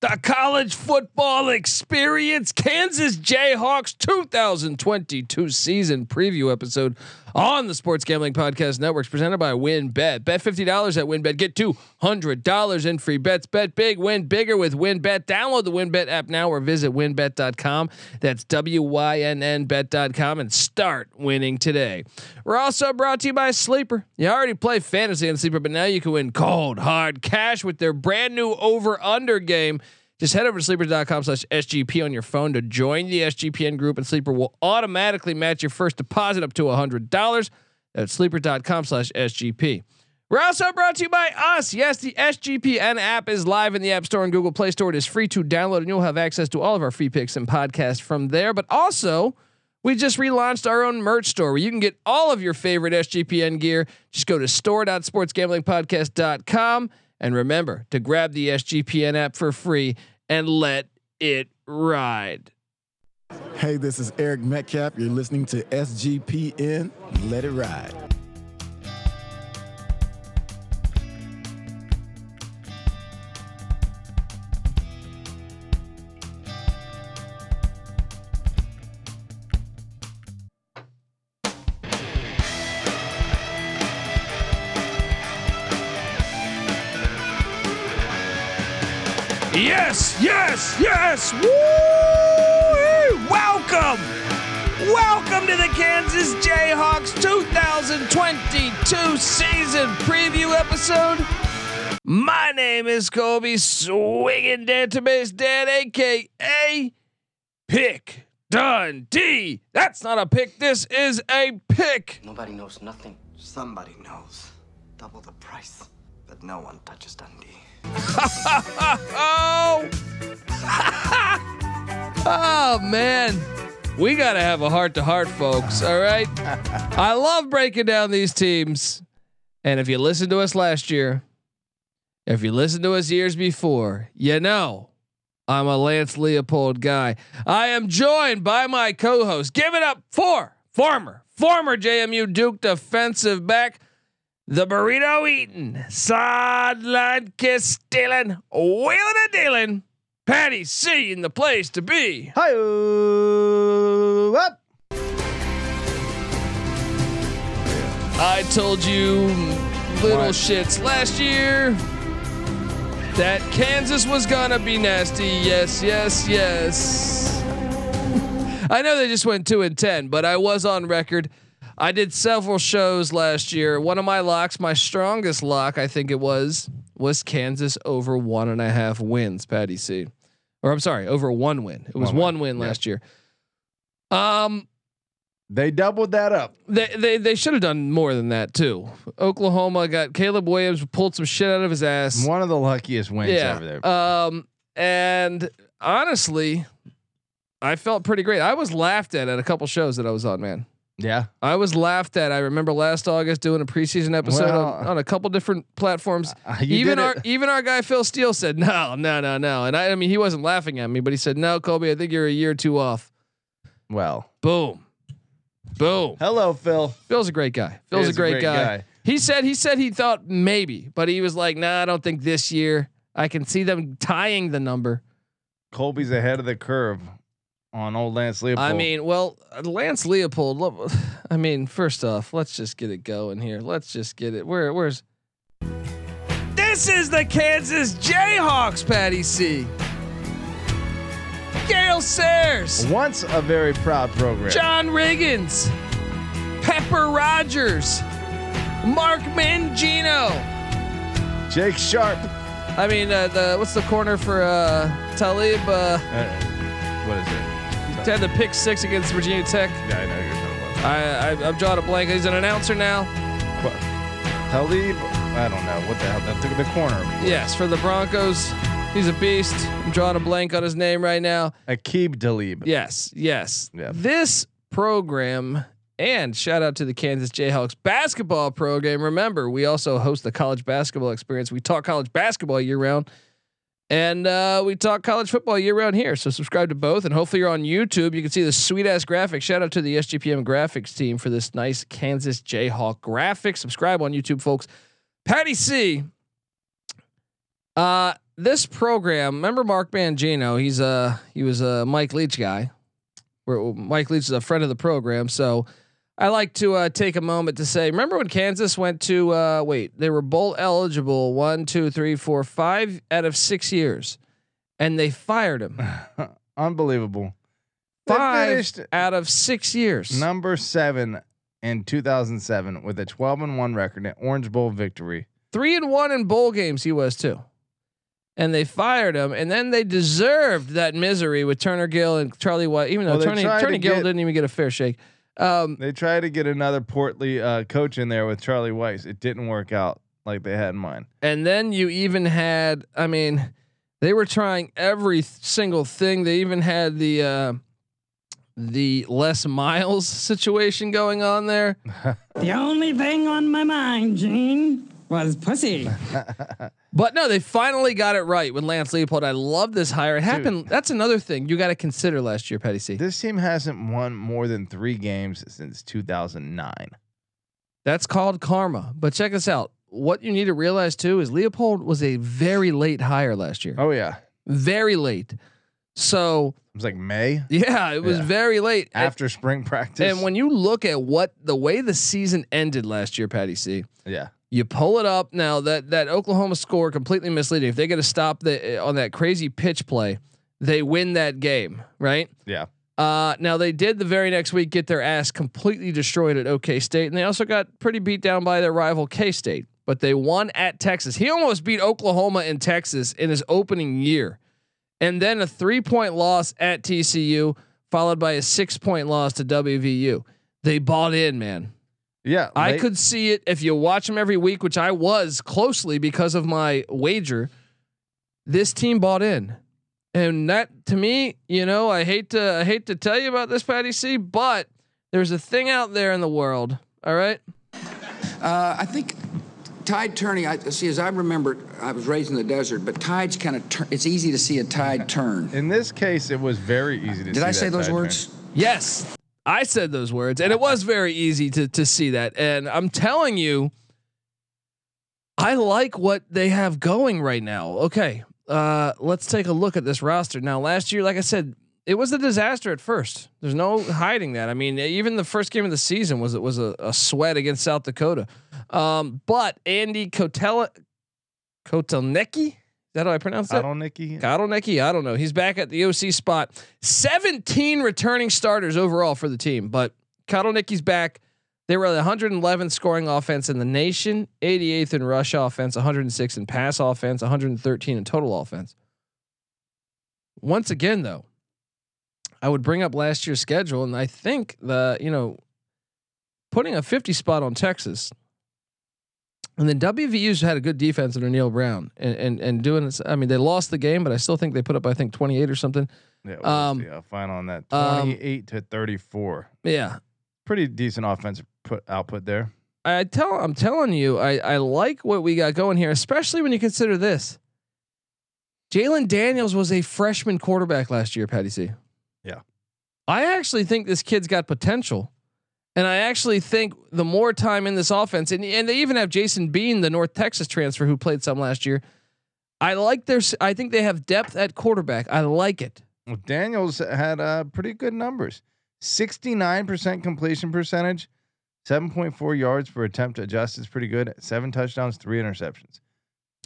the college football experience, Kansas Jayhawks 2022 season preview episode on the Sports Gambling Podcast Networks presented by WynnBet. Bet $50 at WynnBet. Get $200 in free bets. Bet big, win bigger with WynnBet. Download the WynnBet app now or visit wynnbet.com. That's W Y N N bet.com and start winning today. We're also brought to you by Sleeper. You already play fantasy on Sleeper, but now you can win cold, hard cash with their brand new over under game. Just head over to sleepers.com slash SGP on your phone to join the SGPN group, and Sleeper will automatically match your first deposit up to $100. That's sleeper.com slash SGP. We're also brought to you by us. Yes, the SGPN app is live in the App Store and Google Play Store. It is free to download, and you'll have access to all of our free picks and podcasts from there. But also, we just relaunched our own merch store where you can get all of your favorite SGPN gear. Just go to store.sportsgamblingpodcast.com and remember to grab the SGPN app for free and let it ride. Hey, this is Eric Metcalf. You're listening to SGPN. Let it ride. Yes, yes, yes. Woo! Welcome. Welcome to the Kansas Jayhawks 2022 season preview episode. My name is Kobe Swinging Database Dad, aka Pick Dundee. That's not a pick. This is a pick. Nobody knows nothing. Somebody knows. Double the price. But no one touches Dundee. oh. man. We got to have a heart to heart, folks. All right. I love breaking down these teams. And if you listened to us last year, if you listened to us years before, you know I'm a Lance Leipold guy. I am joined by my co host. Give it up for former, former JMU Duke defensive back the burrito eating, sideline kiss stealing, wheeling and dealing. Patty C in the place to be. Hi, up. I told you, little What? shits, last year that Kansas was gonna be nasty. Yes, yes, yes. I know they just went two and ten, but I was on record. I did several shows last year. One of my locks, my strongest lock, I think it was, was Kansas over one and a half wins. Patty C, or I'm sorry, over one win. It was One one, win, win yeah. last year. Um, They doubled that up. they they they should have done more than that too. Oklahoma got Caleb Williams pulled some shit out of his ass. One of the luckiest wins yeah. over there. Um and honestly, I felt pretty great. I was laughed at at a couple shows that I was on, man. Yeah. I was laughed at. I remember last August doing a preseason episode Well, on, on a couple different platforms. Uh, even our even our guy Phil Steele said no, no, no, no. And I, I mean he wasn't laughing at me, but he said no, Kobe. I think you're a year or two off. Well, Boom, boom. hello, Phil. Phil's a great guy. Phil's He a great, guy. guy. He said he said he thought maybe, but he was like, "Nah, I don't think this year. I can see them tying the number." Colby's ahead of the curve on old Lance Leipold. I mean, well, Lance Leipold. I mean, first off, let's just get it going here. Let's just get it. Where where's This is the Kansas Jayhawks, Patty C. Gale Sayers, once a very proud program. John Riggins, Pepper Rogers, Mark Mangino. Jake Sharp. I mean, uh, the what's the corner for uh, Talib? Uh, Uh, what is it? Had the pick six against Virginia Tech. Yeah, I know you're talking about. I, I I'm drawing a blank. He's an announcer now. What? Talib. I don't know what the hell. That took the corner. Yes, for the Broncos. He's a beast. I'm drawing a blank on his name right now. Aqib Talib. Yes, yes. Yeah. This program and shout out to the Kansas Jayhawks basketball program. Remember, we also host the college basketball experience. We talk college basketball year round. And uh, we talk college football year round here. So subscribe to both, and hopefully you're on YouTube. You can see the sweet ass graphics. Shout out to the SGPN graphics team for this nice Kansas Jayhawk graphic. Subscribe on YouTube, folks. Patty C. Uh, this program, remember Mark Mangino? He's a he was a Mike Leach guy. Where Mike Leach is a friend of the program, so I like to uh, take a moment to say, remember when Kansas went to uh, wait? They were bowl eligible one, two, three, four, five out of six years, and they fired him. Unbelievable. Five out of six years. number seven in 2007 with a 12 and one record and Orange Bowl victory. three and one in bowl games he was too and they fired him and then they deserved that misery with turner gill and charlie white even though Well, turner, turner gill get- didn't even get a fair shake um, They tried to get another portly uh, coach in there with Charlie Weis. It didn't work out like they had in mind. and then you even had i mean they were trying every single thing they even had the uh, the Les Miles situation going on there. The only thing on my mind, Gene, was pussy. But no, they finally got it right with Lance Leipold. I love this hire. It happened. That's another thing you got to consider last year, Patty C. This team hasn't won more than three games since 2009. That's called karma. But check this out. What you need to realize too is Leipold was a very late hire last year. Oh yeah, Very late. So it was like May yeah, it was Yeah. very late. And- after spring practice. and when you look at what the way the season ended last year, Patty C, yeah, you pull it up now that that Oklahoma score completely misleading. If they get to stop the on that crazy pitch play, they win that game, right? yeah, Uh, now they did the very next week get their ass completely destroyed at OK State, and they also got pretty beat down by their rival K State. But they won at Texas. He almost beat Oklahoma and Texas in his opening year, and then a three point loss at TCU, followed by a six point loss to WVU. They bought in, man. Yeah. I could see it if you watch them every week, which I was closely because of my wager. This team bought in, and that to me, you know, I hate to I hate to tell you about this, Patty C, but there's a thing out there in the world. All right, Uh, I think tide turning. I see. As I remember, I was raised in the desert, but tides kind of. Tur- it's easy to see a tide turn. In this case, it was very easy to. See. Did I say that those words? turn. yes, I said those words, and it was very easy to to see that. And I'm telling you, I like what they have going right now. Okay, uh, let's take a look at this roster now. Last year, like I said, it was a disaster at first. There's no hiding that. I mean, even the first game of the season was it was a, a sweat against South Dakota. Um, but Andy Kotela, Kotelnicki, is that how I pronounce that? Otto Nicky. Kotelnicki, I don't know. He's back at the OC spot. 17 returning starters overall for the team, but Kotelnicki's back. They were the 111th scoring offense in the nation, 88th in rush offense, 106 in pass offense, 113 in total offense. Once again, though, I would bring up last year's schedule, and I think the you know putting a 50 spot on Texas, and then WVU's had a good defense under Neal Brown, and and and doing this. I mean, they lost the game, but I still think they put up I think 28 or something. Yeah, Um, uh, final on that? um, Twenty-eight to thirty-four. Yeah, Pretty decent offensive put output there. I tell I'm telling you, I I like what we got going here, especially when you consider this. Jalon Daniels was a freshman quarterback last year, Patty C. Yeah. I actually think this kid's got potential. And I actually think the more time in this offense, and, and they even have Jason Bean, the North Texas transfer who played some last year. I like their I think they have depth at quarterback. I like it. Well, Daniels had uh, pretty good numbers. Sixty-nine percent completion percentage, seven point four yards per attempt adjusted is pretty good. Seven touchdowns, three interceptions.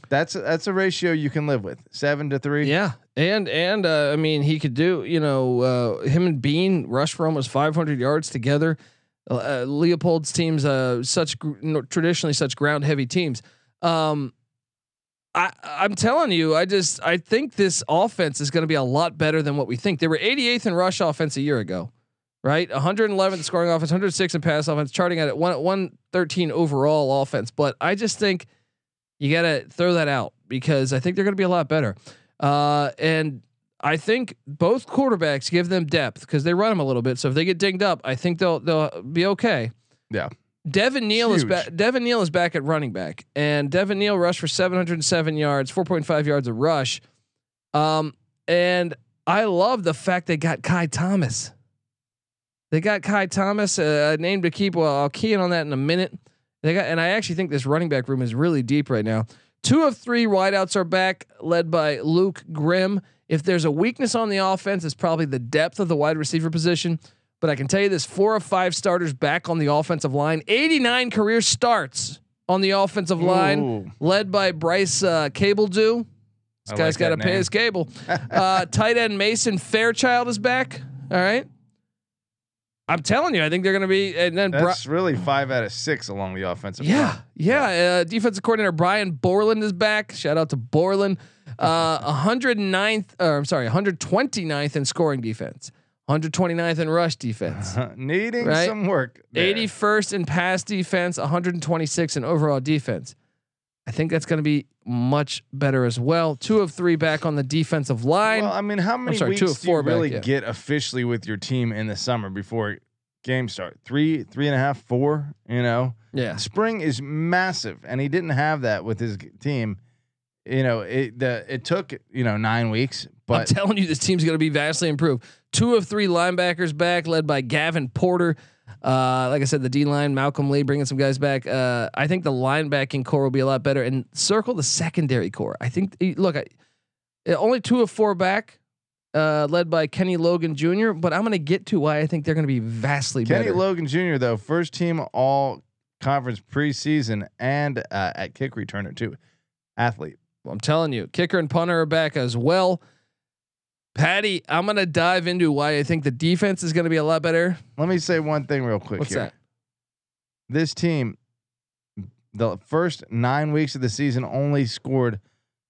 That's that's a ratio you can live with. Seven to three. Yeah, and and uh, I mean he could do you know uh, him and Bean rush for almost 500 yards together. Uh, Leipold's teams uh, such gr- traditionally such ground heavy teams. Um, I I'm telling you, I just I think this offense is going to be a lot better than what we think. They were 88th in rush offense a year ago, right? 111th scoring offense, 106 in pass offense, charting at one 113 overall offense. But I just think you got to throw that out because I think they're going to be a lot better. Uh, and I think both quarterbacks give them depth because they run them a little bit. So if they get dinged up, I think they'll they'll be okay. Yeah. Devin Neal is back. Devin Neal is back at running back, and Devin Neal rushed for 707 yards, 4.5 yards a rush. Um, and I love the fact they got Ky Thomas. They got Ky Thomas, uh, a name to keep. Well, I'll key in on that in a minute. They got, and I actually think this running back room is really deep right now. Two of three wideouts are back, led by Luke Grimm. If there's a weakness on the offense, it's probably the depth of the wide receiver position. But I can tell you this: four of five starters back on the offensive line. 89 career starts on the offensive line, led by Bryce uh, Cabeldue. This I guy's like got to pay his cable. uh, tight end Mason Fairchild is back. All right. I'm telling you, I think they're going to be. And then Bri- That's really five out of six along the offensive. yeah, front. yeah. Uh, defensive coordinator Brian Borland is back. Shout out to Borland. Uh, 109th, or I'm sorry, 129th in scoring defense, 129th in rush defense, needing Right. some work. there. 81st in pass defense, 126 in overall defense. I think that's going to be much better as well. Two of three back on the defensive line. Well, I mean, how many sorry, two weeks of do you four back, really yeah. get officially with your team in the summer before games start? Three, three and a half, four. You know, yeah. spring is massive, and he didn't have that with his team. You know, it the it took you know nine weeks, But I'm telling you, this team's going to be vastly improved. Two of three linebackers back, led by Gavin Porter. Uh, like I said, the D line, Malcolm Lee, bringing some guys back. Uh, I think the linebacking core will be a lot better, and circle the secondary core. I think. Look, I, uh, only two of four back, uh, led by Kenny Logan Jr. But I'm going to get to why I think they're going to be vastly Kenny better. Kenny Logan Jr. though first team all conference preseason and uh, at kick returner too, athlete. I'm telling you, kicker and punter are back as well. Patty, I'm going to dive into why I think the defense is going to be a lot better. Let me say one thing real quick What's here. that? This team, the first nine weeks of the season, only scored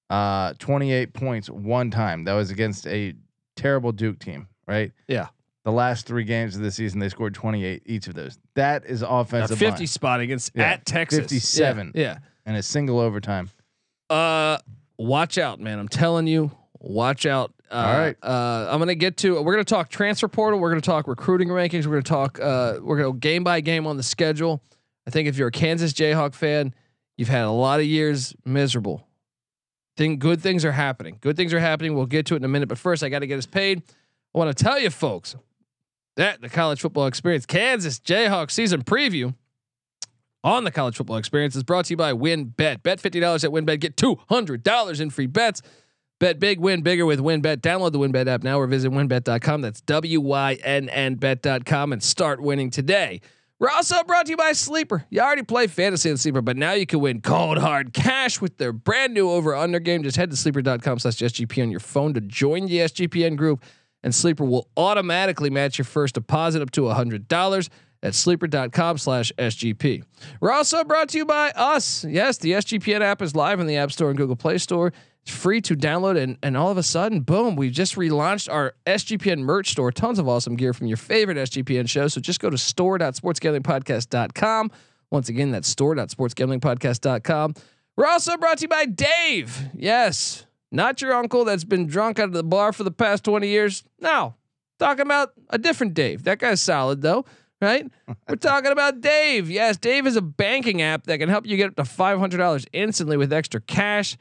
uh, 28 points one time. That was against a terrible Duke team, right? Yeah. The last three games of the season, they scored 28 each of those. That is A offensive 50 line spot against Yeah, at Texas. 57. Yeah. and a single overtime. Uh watch out, man. I'm telling you, watch out. Uh, All right. Uh I'm gonna get to we're gonna talk transfer portal, we're gonna talk recruiting rankings, we're gonna talk uh we're gonna go game by game on the schedule. I think if you're a Kansas Jayhawk fan, you've had a lot of years miserable. Think good things are happening. Good things are happening. We'll get to it in a minute, but first I gotta get us paid. I want to tell you folks that the college football experience, Kansas Jayhawk season preview on the college football experience is brought to you by WynnBet. Bet $50 at WynnBet. Get $200 in free bets. Bet big, win bigger with WynnBet. Download the WynnBet app now or visit wynnbet.com. That's W Y N N bet.com and start winning today. We're also brought to you by Sleeper. You already play fantasy on Sleeper, but now you can win cold hard cash with their brand new over under game. Just head to sleeper.com slash SGP on your phone to join the SGPN group, and Sleeper will automatically match your first deposit up to $100 at sleeper.com slash SGP. We're also brought to you by us. Yes, the SGPN app is live in the App Store and Google Play Store. It's free to download, and, and all of a sudden, boom, we've just relaunched our SGPN merch store. Tons of awesome gear from your favorite SGPN show. So just go to store.sportsgamblingpodcast.com. Once again, that's store.sportsgamblingpodcast.com. We're also brought to you by Dave. Yes, not your uncle that's been drunk out of the bar for the past 20 years. No, talking about a different Dave. That guy's solid, though right? We're talking about Dave. Yes, Dave is a banking app that can help you get up to $500 instantly with extra cash.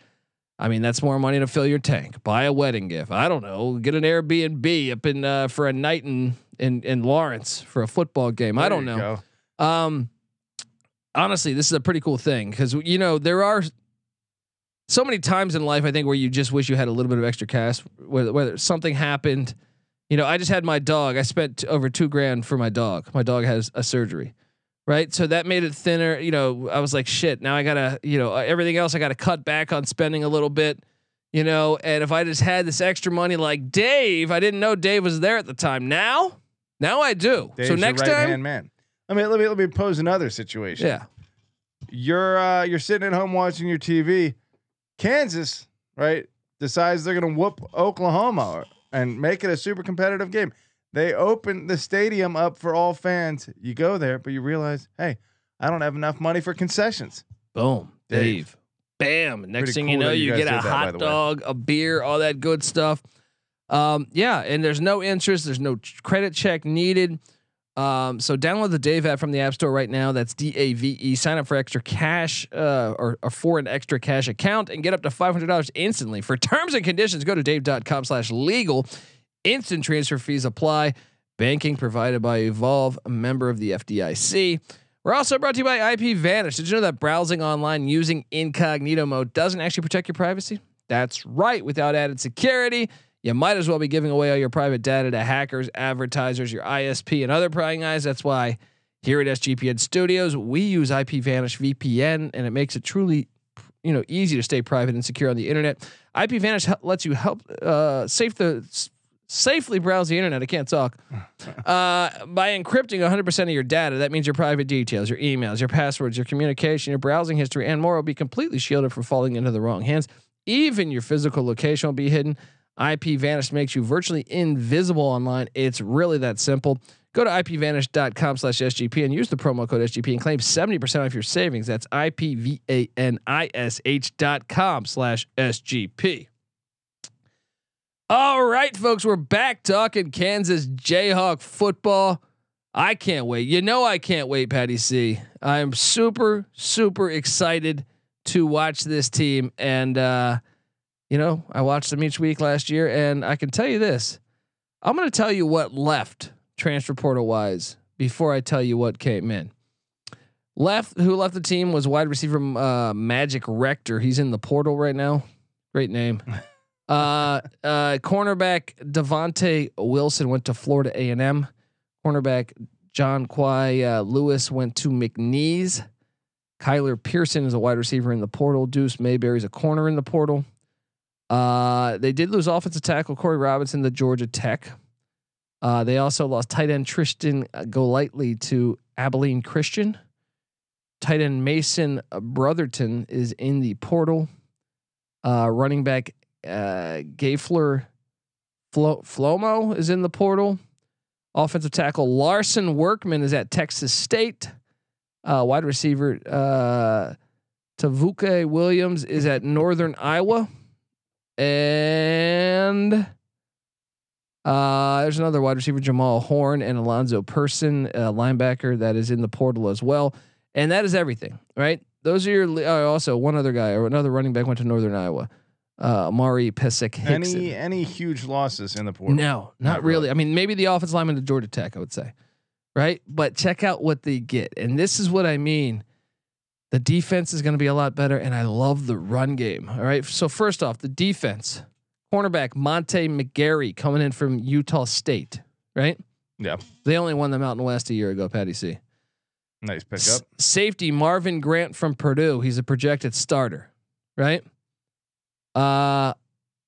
I mean, that's more money to fill your tank. Buy a wedding gift. I don't know. Get an Airbnb up in uh, for a night in in in Lawrence for a football game. I don't know. Um, honestly, this is a pretty cool thing because you know there are so many times in life I think where you just wish you had a little bit of extra cash. Whether, whether something happened, you know, I just had my dog. I spent over two grand for my dog. My dog has a surgery, right? So that made it thinner. You know, I was like, shit. Now I gotta, you know, everything else I gotta cut back on spending a little bit. You know, and if I just had this extra money like Dave, I didn't know Dave was there at the time. Now, now I do. Dave's so next time, man. I mean, let me let me pose another situation. yeah. you're uh, you're sitting at home watching your TV. Kansas, right, decides they're gonna whoop Oklahoma and make it a super competitive game. They open the stadium up for all fans. You go there, but you realize, hey, I don't have enough money for concessions. Boom, Dave. Dave. Bam. Next Pretty thing cool you know, you you, get a that, hot way. dog, a beer, all that good stuff. Um, yeah, and there's no interest, there's no credit check needed. Um, so download the Dave app from the App Store right now. That's D A V E. Sign up for extra cash, uh, or, or for an extra cash account, and get up to five hundred dollars instantly. For terms and conditions, go to dave.com/legal. Instant transfer fees apply. Banking provided by Evolve, a member of the FDIC. We're also brought to you by IP Vanish. Did you know that browsing online using incognito mode doesn't actually protect your privacy? That's right. Without added security, you might as well be giving away all your private data to hackers, advertisers, your ISP, and other prying eyes. That's why here at SGPN Studios, we use IP Vanish VPN, and it makes it truly, you know, easy to stay private and secure on the internet. IP Vanish hel- lets you help uh, safe the safely browse the internet. I can't talk uh, by encrypting 100% of your data. That means your private details, your emails, your passwords, your communication, your browsing history, and more will be completely shielded from falling into the wrong hands. Even your physical location will be hidden. IP Vanish makes you virtually invisible online. It's really that simple. Go to ipvanish.com slash SGP and use the promo code SGP and claim 70% off your savings. That's IPVANISH dot com slash SGP. All right, folks, we're back talking Kansas Jayhawk football. I can't wait. You know, I can't wait, Patty C. I'm super, super excited to watch this team. And, uh, you know, I watched them each week last year, and I can tell you this I'm going to tell you what left transfer portal wise before I tell you what came in. Left, who left the team was wide receiver uh, Magic Rector. He's in the portal right now. Great name. Uh, uh, cornerback Devonte Wilson went to Florida A and M. Cornerback John Quay uh, Lewis went to McNeese. Kyler Pearson is a wide receiver in the portal. Deuce Mayberry's a corner in the portal. Uh, they did lose offensive tackle Corey Robinson to Georgia Tech. Uh, they also lost tight end Tristan Golightly to Abilene Christian. Tight end Mason Brotherton is in the portal. Uh, running back uh, Gayfler Flo- Flomo is in the portal. Offensive tackle Larson Workman is at Texas State. Uh, wide receiver uh, Tavuke Williams is at Northern Iowa. And uh, there's another wide receiver, Jamal Horn and Alonzo Person, a linebacker that is in the portal as well. And that is everything, right? Those are your uh, also one other guy or another running back went to Northern Iowa. Uh, Mari Pesek Hickson. Any any huge losses in the portal? No, not, Not really. really. I mean, maybe the offensive lineman to Georgia Tech, I would say, right? But check out what they get, and this is what I mean. The defense is going to be a lot better, and I love the run game. All right. So first off, the defense, cornerback Monte McGarry coming in from Utah State, right? Yeah. They only won the Mountain West a year ago, Patty C. Nice S- pickup. safety Marvin Grant from Purdue. He's a projected starter, right? Uh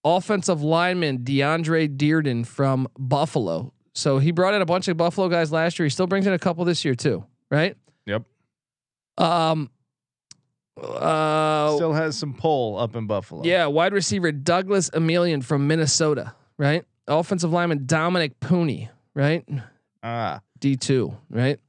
offensive lineman DeAndre Dearden from Buffalo. So he brought in a bunch of Buffalo guys last year. He still brings in a couple this year too, right? Yep. Um uh Still has some pull up in Buffalo. yeah, wide receiver Douglas Emilien from Minnesota, right? Offensive lineman Dominic Pooney, right? Ah. D2, right?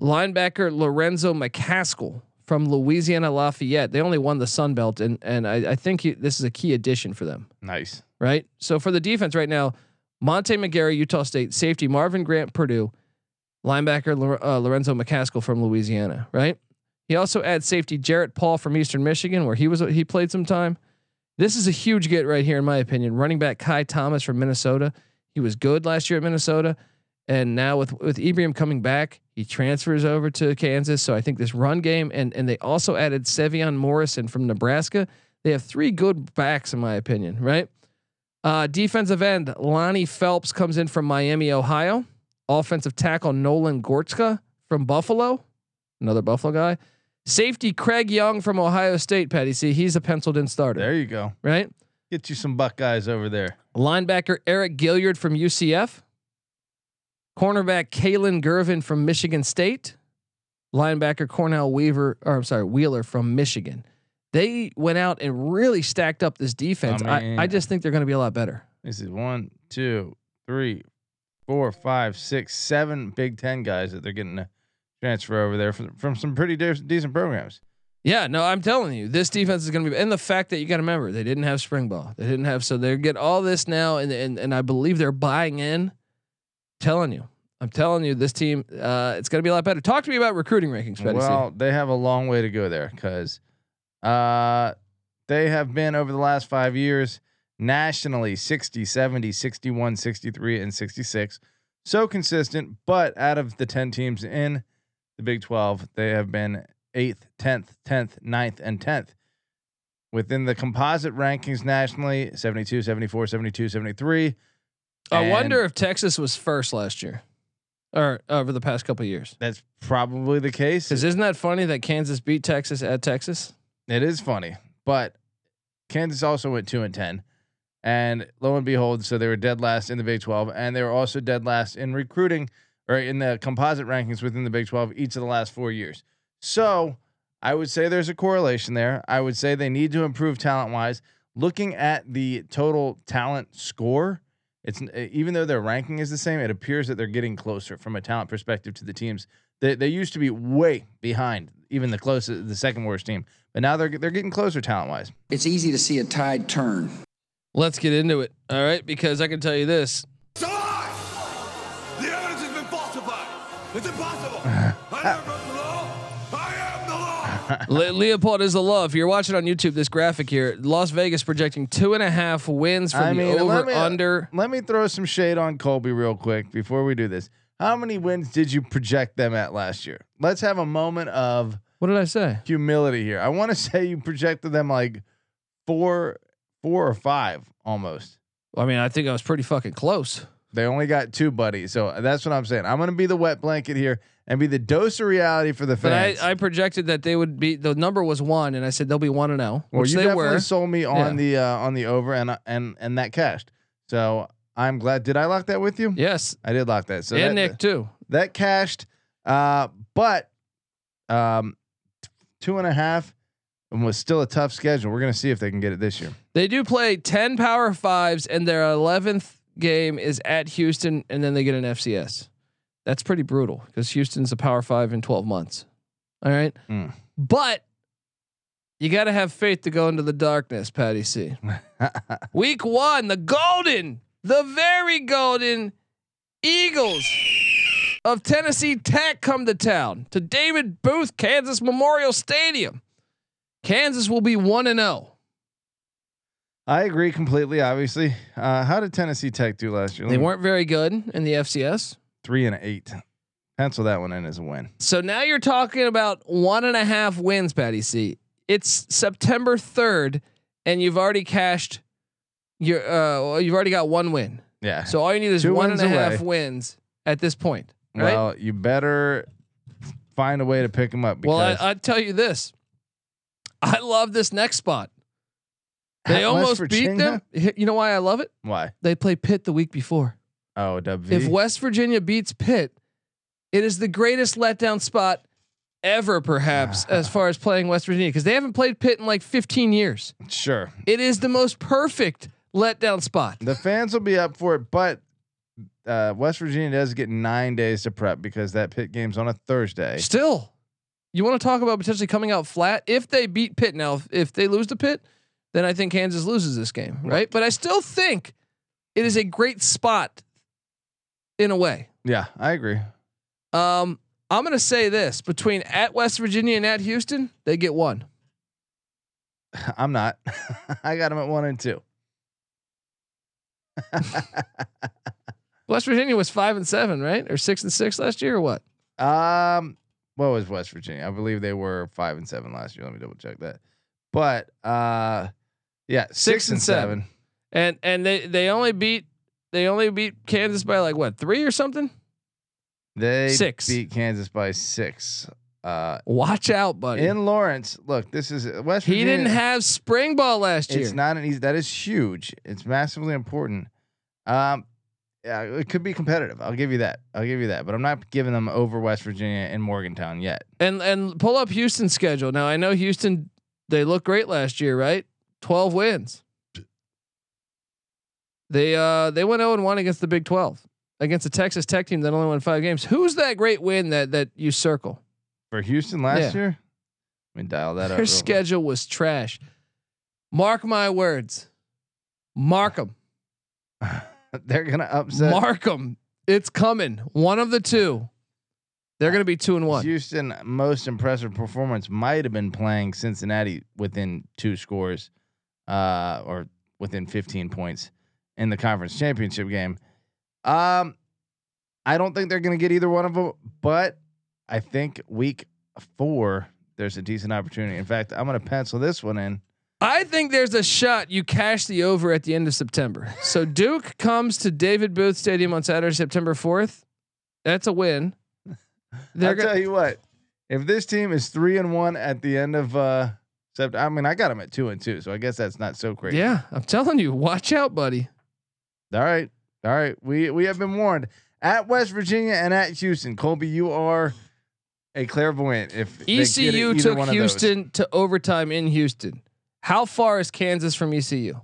Linebacker Lorenzo McCaskill from Louisiana Lafayette. They only won the Sun Belt, and and I, I think he, this is a key addition for them, Nice. right? So for the defense right now, Monte McGarry, Utah State, safety Marvin Grant, Purdue, linebacker uh, Lorenzo McCaskill from Louisiana, right? He also adds safety Jarrett Paul from Eastern Michigan, where he was he played some time. This is a huge get right here, in my opinion. Running back Ky Thomas from Minnesota. He was good last year at Minnesota, and now with with Ibrahim coming back, he transfers over to Kansas. So I think this run game, and and they also added Sevion Morrison from Nebraska. They have three good backs, in my opinion. Right. Uh, defensive end Lonnie Phelps comes in from Miami, Ohio. Offensive tackle Nolan Gortzka from Buffalo, another Buffalo guy. Safety Craig Young from Ohio State. Patty, see he's a penciled in starter, There you go. right? Get you some Buckeyes over there. Linebacker Eric Gilliard from UCF. Cornerback Kalon Gervin from Michigan State. Linebacker Cornell Weaver, or I'm sorry, Wheeler from Michigan. They went out and really stacked up this defense. I, mean- I just think they're going to be a lot better. This is one, two, three, four, five, six, seven Big Ten guys that they're getting to transfer over there from, from some pretty de- decent programs. Yeah, no, I'm telling you, this defense is going to be, and the fact that you got to remember they didn't have spring ball, they didn't have, so they get all this now, and and and I believe they're buying in. Telling you, I'm telling you, this team, uh, it's going to be a lot better. Talk to me about recruiting rankings, Patty. Well, they have a long way to go there because uh, they have been over the last five years nationally 60, 70, 61, 63, and 66. So consistent, but out of the 10 teams in the Big 12. They have been eighth, 10th, 10th, 9th, and 10th. Within the composite rankings nationally, 72, 74, 72, 73. I wonder if Texas was first last year, or over the past couple of years. That's probably the case. Because isn't that funny that Kansas beat Texas at Texas? It is funny, but Kansas also went two and ten, and lo and behold, so they were dead last in the Big Twelve, and they were also dead last in recruiting or in the composite rankings within the Big Twelve each of the last four years. So I would say there's a correlation there. I would say they need to improve talent wise. Looking at the total talent score, it's eh, even though their ranking is the same, it appears that they're getting closer from a talent perspective to the teams. They, they used to be way behind even the closest, the second worst team, but now they're they're getting closer talent wise. It's easy to see a tide turn. Let's get into it. All right, because I can tell you this: It's impossible. I never broke the law. I am the law. Le- Leipold is the law. If you're watching on YouTube, this graphic here, Las Vegas projecting two and a half wins for I the over let me, uh, under. Let me throw some shade on Colby real quick before we do this. How many wins did you project them at last year? Let's have a moment of What did I say? humility here. I want to say you projected them like four, four or five almost. I mean, I think I was pretty fucking close. They only got two buddies, so that's what I'm saying. I'm gonna be the wet blanket here and be the dose of reality for the But fans. I, I projected that they would be. The number was one, and I said they'll be one and zero, well, which you they definitely were. sold me on the uh, on the over and and and that cashed. So I'm glad. Did I lock that with you? Yes, I did lock that. So and that, Nick too. that cashed. Uh, but um, two and a half and was still a tough schedule. We're gonna see if they can get it this year. They do play ten Power Fives, and their eleventh game is at Houston, and then they get an FCS. That's pretty brutal because Houston's a Power Five in 12 months. All right, mm. but you got to have faith to go into the darkness, Patty C. Week one, the golden, the very golden Eagles of Tennessee Tech come to town to David Booth Kansas Memorial Stadium. Kansas will be 1 and 0. I agree completely. Obviously, uh, how did Tennessee Tech do last year? Let They me- weren't very good in the FCS. three and eight. Pencil that one in as a win. So now you're talking about one and a half wins, Patty C. It's September 3rd, and you've already cashed your uh well, you've already got one win. Yeah. So all you need is Two one and a half wins at this point. Right? Well, you better find a way to pick them up. Well, I, I tell you this. I love this next spot. They At almost beat them. You know why I love it? Why? They play Pitt the week before. Oh, WV. If West Virginia beats Pitt, it is the greatest letdown spot ever, perhaps, as far as playing West Virginia, because they haven't played Pitt in like 15 years. sure, It is the most perfect letdown spot. the fans will be up for it, but uh, West Virginia does get nine days to prep because that Pitt game's on a Thursday. Still, you want to talk about potentially coming out flat if they beat Pitt. Now, if, if they lose to Pitt, then I think Kansas loses this game, right? But I still think it is a great spot in a way. Yeah, I agree. Um, I'm going to say this between at West Virginia and at Houston, they get one. I'm not. I got them at one and two. West Virginia was five and seven, right? Or six and six last year, or what? Um, what was West Virginia? I believe they were five and seven last year. Let me double check that. But uh, yeah, six, and and seven. And and they they only beat they only beat Kansas by like what three or something. They Six. beat Kansas by six. Uh, Watch out, buddy. in Lawrence, look, this is West Virginia, he didn't have spring ball last year. It's not an easy. That is huge. It's massively important. Um, yeah, it could be competitive. I'll give you that. I'll give you that. But I'm not giving them over West Virginia and Morgantown yet. and and pull up Houston's schedule. Now I know Houston they looked great last year, right? Twelve wins. They uh they went 0 and 1 against the Big 12. Against the Texas Tech team that only won 5 games. Who's that great win that that you circle? For Houston last Yeah. year, let me dial that up. Their real quick. schedule was trash. Mark my words. Mark them. They're gonna upset Mark them. It's coming. One of the two. They're going to be 2 and 1. Houston. Most impressive performance might have been playing Cincinnati within two scores, uh, or within 15 points in the conference championship game. Um, I don't think they're gonna get either one of them, but I think week four there's a decent opportunity. In fact, I'm going to pencil this one in. I think there's a shot you cash the over at the end of September. So Duke comes to David Booth Stadium on Saturday, September 4th. That's a win. They're I'll tell you what. If this team is three and one at the end of uh Sept, I mean, I got them at two and two, so I guess that's not so crazy. yeah, I'm telling you, watch out, buddy. All right. All right. We we have been warned. At West Virginia and at Houston, Colby, you are a clairvoyant. If ECU took one of those. Houston to overtime in Houston. How far is Kansas from ECU?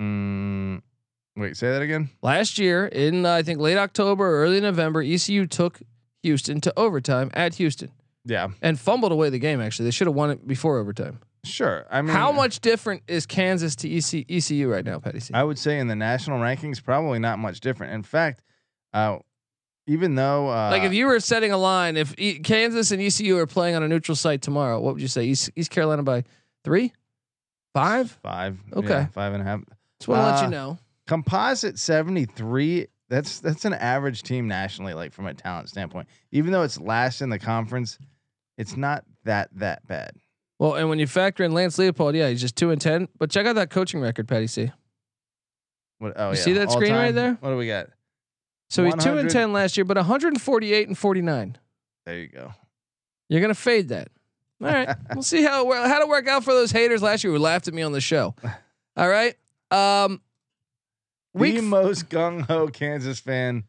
Mm, wait, say that again. Last year, in uh, I think late October or early November, ECU took Houston to overtime at Houston Yeah, and fumbled away the game. Actually, they should have won it before overtime. sure. I mean, How much different is Kansas to EC, ECU right now, Patty C? I would say in the national rankings, probably not much different. In fact, uh, even though uh, like if you were setting a line, if e- Kansas and ECU are playing on a neutral site tomorrow, what would you say? East, East Carolina by three, five? five, Okay. yeah, five and a half. Just want to let Uh, you know. composite 73 that's that's an average team nationally like from a talent standpoint even though it's last in the conference it's not that that bad Well, and when you factor in Lance Leipold, yeah, he's just two and ten. But check out that coaching record, Patty C. what, oh You yeah see that all screen right there? what do we got So he's two and ten last year, but 148 and 49. there you go You're gonna fade that. All right, we'll see how it how to work out for those haters last year who laughed at me on the show. All right, um, the f- most gung-ho kansas fan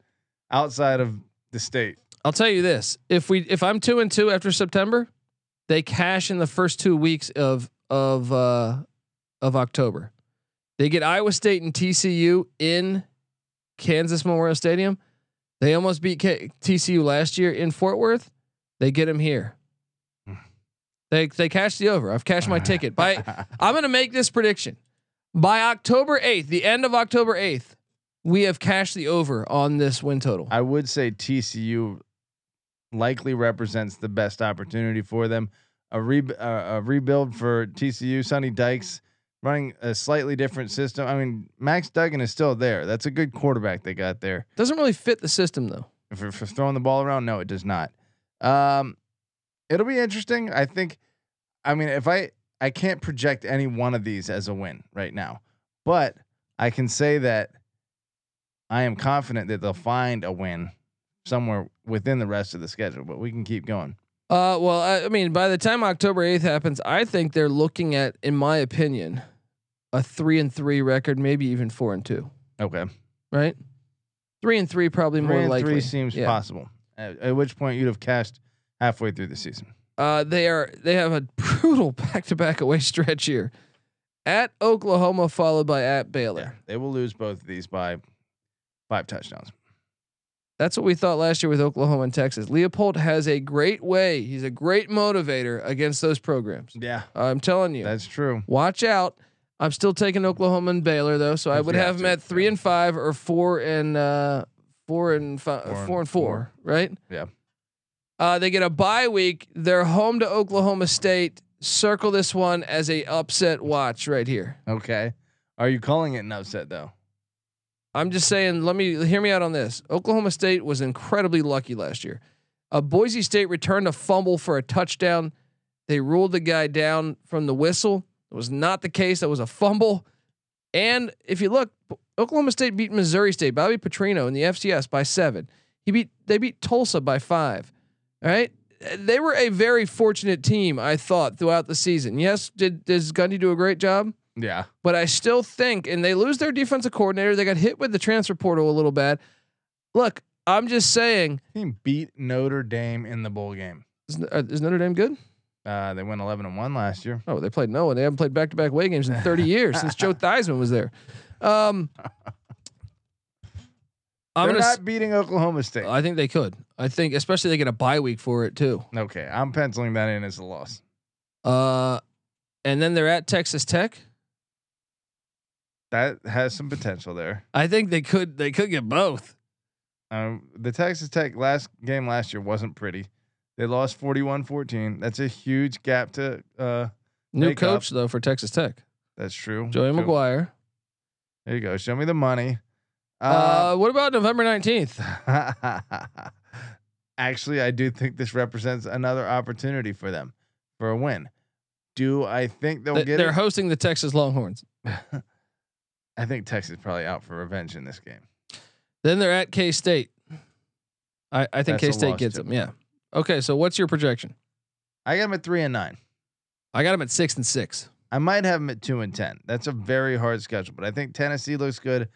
outside of the state I'll tell you this: if we if I'm two and two after September, they cash in the first two weeks of of uh, of October. They get Iowa State and TCU in Kansas Memorial Stadium. They almost beat K- TCU last year in Fort Worth. They get them here. They they cash the over. I've cashed my ticket. By I'm going to make this prediction. By October 8th, the end of October 8th, we have cashed the over on this win total. i would say tcu likely represents the best opportunity for them a, re- uh, a rebuild for tcu sonny dykes running a slightly different system i mean max duggan is still there that's a good quarterback they got there Doesn't really fit the system though. for, for throwing the ball around? No, it does not. Um, it'll be interesting. I think. I mean, if I I can't project any one of these as a win right now, but I can say that I am confident that they'll find a win somewhere within the rest of the schedule. But we can keep going. Uh, well, I, I mean, by the time October eighth happens, I think they're looking at, in my opinion, a three and three record, maybe even four and two. Okay, Right? Three and three, probably three more and likely. three seems Yeah. possible. At, at which point you'd have cashed halfway through the season. Uh, they are they have a brutal back to back away stretch here, at Oklahoma, followed by at Baylor. Yeah, they will lose both of these by five touchdowns. That's what we thought last year with Oklahoma and Texas. Leipold has a great way. He's a great motivator against those programs. Yeah, I'm telling you. that's true. Watch out. I'm still taking Oklahoma and Baylor though, so I would have have them at three and five or four and uh, four and five, Four four, and four, right? Yeah. Uh, they get a bye week. They're home to Oklahoma State. Circle this one as a upset watch right here. Okay. Are you calling it an upset though? I'm just saying. Let me hear me out on this. Oklahoma State was incredibly lucky last year. Uh, Boise State returned a fumble for a touchdown. They ruled the guy down from the whistle. It was not the case. That was a fumble. And if you look, Oklahoma State beat Missouri State, Bobby Petrino in the FCS by seven. He beat they beat Tulsa by five. All right. They were a very fortunate team, I thought, throughout the season. Yes, did does Gundy do a great job? Yeah. But I still think, and they lose their defensive coordinator. They got hit with the transfer portal a little bad. Look, I'm just saying, He beat Notre Dame in the bowl game. is, uh, is Notre Dame good? Uh, they went 11 and 1 last year. Oh, they played no one. They haven't played back to back away games in 30 years since Joe Theismann was there. Um, I'm They're gonna. not s- beating Oklahoma State. I think they could. I think, especially they get a bye week for it too. okay, I'm penciling that in as a loss. Uh, and then they're at Texas Tech. That has some potential there. I think they could. They could get both. Um, the Texas Tech last game last year wasn't pretty. They lost 41-14. That's a huge gap to. Uh, New Make up. coach though for Texas Tech, that's true. Joey Show- McGuire. There you go. Show me the money. Uh, Uh, what about November 19th? actually, I do think this represents another opportunity for them for a win. Do I think they'll Th- get They're it? hosting the Texas Longhorns. I think Texas is probably out for revenge in this game. Then they're at K State. I, I think K State gets too. them. Yeah. Okay. So what's your projection? I got them at three and nine. I got them at six and six. I might have them at two and ten. That's a very hard schedule, but I think Tennessee looks good.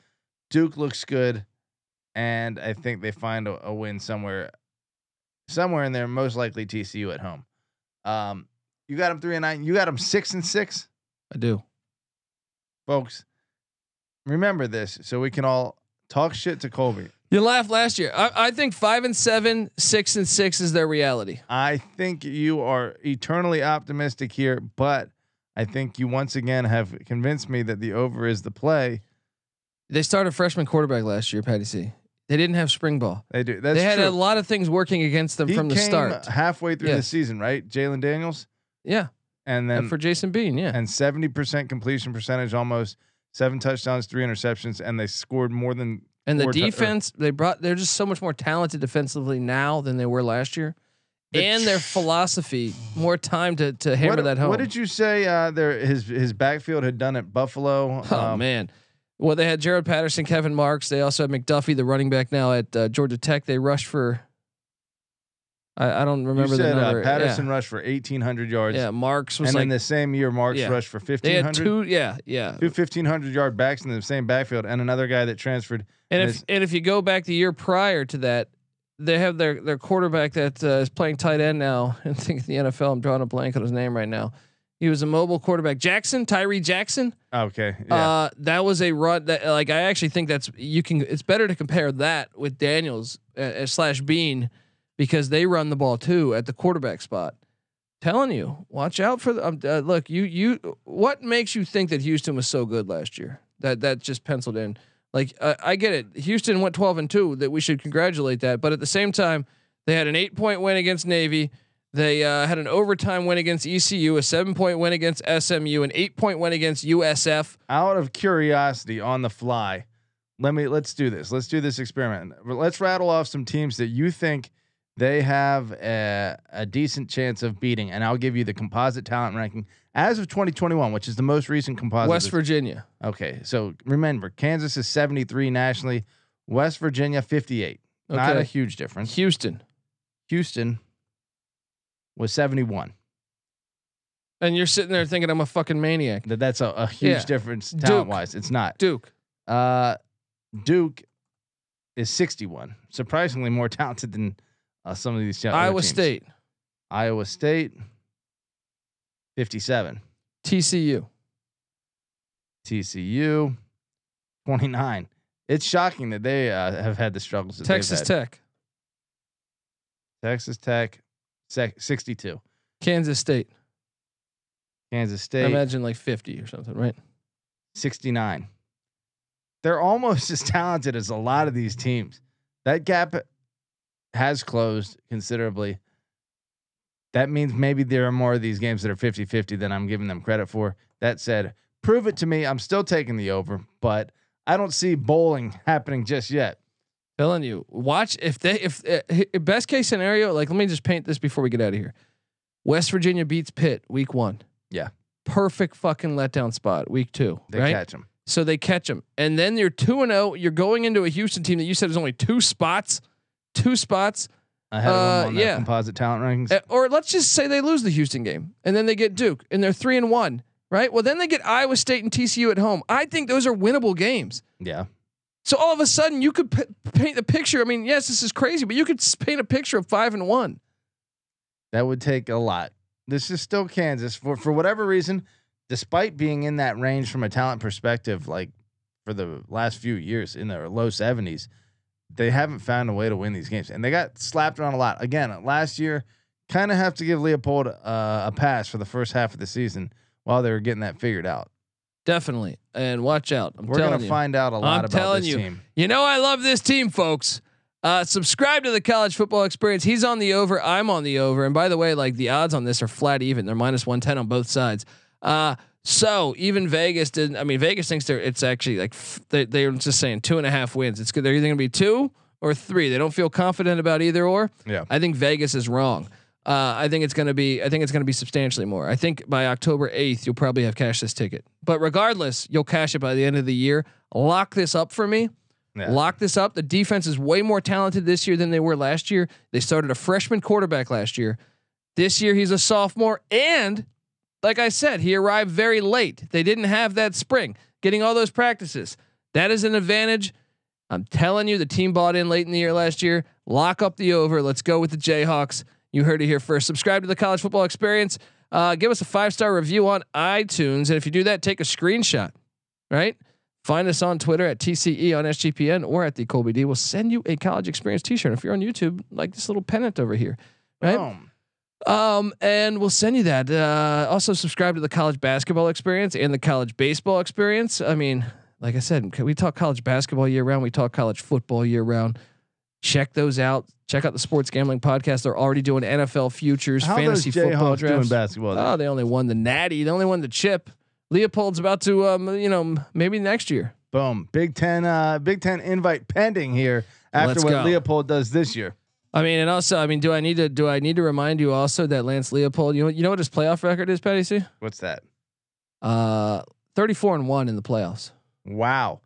Duke looks good, and I think they find a, a win somewhere, somewhere in there. Most likely TCU at home. Um, you got them three and nine. You got them six and six, I do. folks. Remember this, so we can all talk shit to Colby. You laughed last year. I, I think five and seven, six and six is their reality. I think you are eternally optimistic here, but I think you once again have convinced me that the over is the play. They started freshman quarterback last year, Patty C. They didn't have spring ball. They do. That's they had true. a lot of things working against them he from the start. halfway through the season, right? Jalon Daniels, Yeah. and And then for Jason Bean, yeah. and seventy percent completion percentage, almost seven touchdowns, three interceptions, and they scored more than And the four tou- or- defense, they brought they're just so much more talented defensively now than they were last year. The and their philosophy, more time to to hammer what, that home. What did you say? Uh, there, his his backfield had done at Buffalo. Oh Um, man. Well, they had Jaret Patterson, Kevin Marks. They also had McDuffie, the running back now at uh, Georgia Tech. They rushed for. I, I don't remember. You said the number. uh, Patterson rushed for eighteen hundred yards. yeah, yeah. Marks was and like in the same year, Marks Yeah. rushed for fifteen had two. Yeah, yeah. Two 1500 yard backs in the same backfield, and another guy that transferred. And if and if you go back the year prior to that, they have their their quarterback that uh, is playing tight end now. I think in the NFL. I'm drawing a blank on his name right now. He was a mobile quarterback, Jackson Tyree Jackson. Okay, yeah, Uh, that was a run that like I actually think that's you can. It's better to compare that with Daniels uh, uh, slash Bean because they run the ball too at the quarterback spot. Telling you, watch out for the. Um, uh, look, you you. What makes you think that Houston was so good last year? That that just penciled in. Like uh, I get it. Houston went twelve and two. That we should congratulate that. But at the same time, they had an eight point win against Navy. They uh, had an overtime win against ECU, a seven point win against SMU, an eight point win against USF. out of curiosity on the fly, let me let's do this. Let's do this experiment. Let's rattle off some teams that you think they have a, a decent chance of beating, and I'll give you the composite talent ranking as of 2021, which is the most recent composite. West Virginia. Okay, so remember, Kansas is 73 nationally, West Virginia 58. Not a huge difference. Houston. Houston was 71. And you're sitting there thinking I'm a fucking maniac. That that's a, a huge Yeah. difference Duke. talent wise. It's not. Duke. Uh, Duke is 61. Surprisingly more talented than uh, some of these Iowa teams. State. Iowa State 57. TCU. TCU 29. It's shocking that they uh, have had the struggles. That Texas. Tech. Texas Tech sec- 62. Kansas State. Kansas State. I imagine like 50 or something, right? 69. They're almost as talented as a lot of these teams. That gap has closed considerably. That means maybe there are more of these games that are 50 50 than I'm giving them credit for. That said, prove it to me. I'm still taking the over, but I don't see bowling happening just yet. Telling you, watch if they if uh, best case scenario. Like, let me just paint this before we get out of here. West Virginia beats Pitt week one. Yeah. Perfect fucking letdown spot week two. They right. catch them. So they catch them, and then you're two and zero. You're going into a Houston team that you said is only two spots, two spots. Ahead of Uh, them on yeah. composite talent rankings. Uh, or let's just say they lose the Houston game and then they get Duke and they're three and one, right? Well, then they get Iowa State and TCU at home. I think those are winnable games. yeah. So all of a sudden, you could p- paint the picture. I mean, yes, this is crazy, but you could paint a picture of five and one. That would take a lot. This is still Kansas for for whatever reason, despite being in that range from a talent perspective, like for the last few years in the low seventies, they haven't found a way to win these games, and they got slapped around a lot. Again, last year, kind of have to give Leipold uh, a pass for the first half of the season while they were getting that figured out. Definitely, and watch out. I'm We're gonna you. find out a lot I'm about telling this you. team. You know, I love this team, folks. Uh, subscribe to the college football experience. He's on the over. I'm on the over. And by the way, like the odds on this are flat even. They're minus 110 on both sides. Uh, so even Vegas didn't. I mean, Vegas thinks they're. It's actually like they they're just saying two and a half wins. It's good. They're either going to be two or three. They don't feel confident about either or. Yeah. I think Vegas is wrong. Uh, I think it's going to be. I think it's going to be substantially more. I think by October eighth, you'll probably have cashed this ticket. But regardless, you'll cash it by the end of the year. Lock this up for me. Yeah. Lock this up. The defense is way more talented this year than they were last year. They started a freshman quarterback last year. This year he's a sophomore, and like I said, he arrived very late. They didn't have that spring, getting all those practices. That is an advantage. I'm telling you, the team bought in late in the year last year. Lock up the over. Let's go with the Jayhawks. You heard it here first. Subscribe to the College Football Experience. Uh, give us a five star review on iTunes, and if you do that, take a screenshot. Right. Find us on Twitter at TCE on SGPN or at the Colby D. We'll send you a college experience T-shirt. If you're on YouTube, like this little pennant over here, right? Um, and we'll send you that. Uh, also subscribe to the college basketball experience and the college baseball experience. I mean, like I said, we talk college basketball year round. We talk college football year round. Check those out. Check out the sports gambling podcast. They're already doing NFL futures, How fantasy football Jayhawks doing drafts. basketball? Oh, they only won the Natty. They only won the chip. Leipold's about to, um, you know, maybe next year. Boom. Big Ten. Uh, Big Ten invite pending here after Let's what go. Leipold does this year. I mean, and also, I mean, do I need to do I need to remind you also that Lance Leipold, you know, you know what his playoff record is, Patty C? What's that? Uh, thirty-four and one in the playoffs. Wow.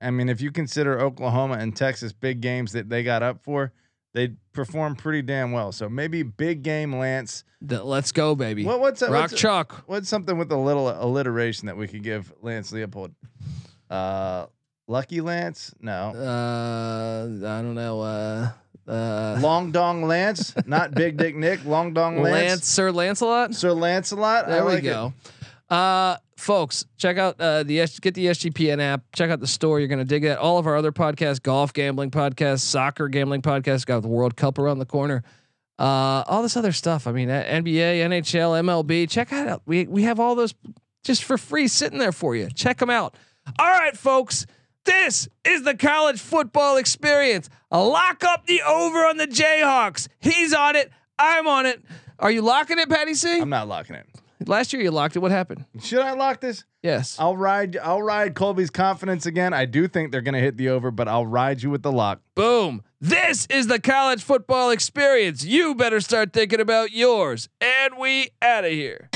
I mean, if you consider Oklahoma and Texas big games that they got up for, they performed pretty damn well. So maybe big game Lance. The- let's go, baby. What, what's that? Rock what's, chalk. what's something with a little alliteration that we could give Lance Leipold? Uh, Lucky Lance? No. Uh, I don't know. Uh, uh, Long Dong Lance, not Big Dick Nick. Long Dong Lance. Lance, Sir Lancelot. Sir Lancelot. I There we like it. go. Uh, folks, check out uh, the S- get the SGPN app. Check out the store. You're gonna dig it. All of our other podcasts, golf gambling podcasts, soccer gambling podcasts. Got the World Cup around the corner. Uh, all this other stuff. I mean, NBA, NHL, MLB. Check out. We we have all those just for free sitting there for you. Check them out. All right, folks. This is the college football experience. Lock up the over on the Jayhawks. He's on it. I'm on it. Are you locking it, Patty C? I'm not locking it. Last year you locked it. What happened? Should I lock this? Yes. I'll ride. I'll ride Colby's confidence again. I do think they're gonna hit the over, but I'll ride you with the lock. Boom. This is the college football experience. You better start thinking about yours. And we out of here.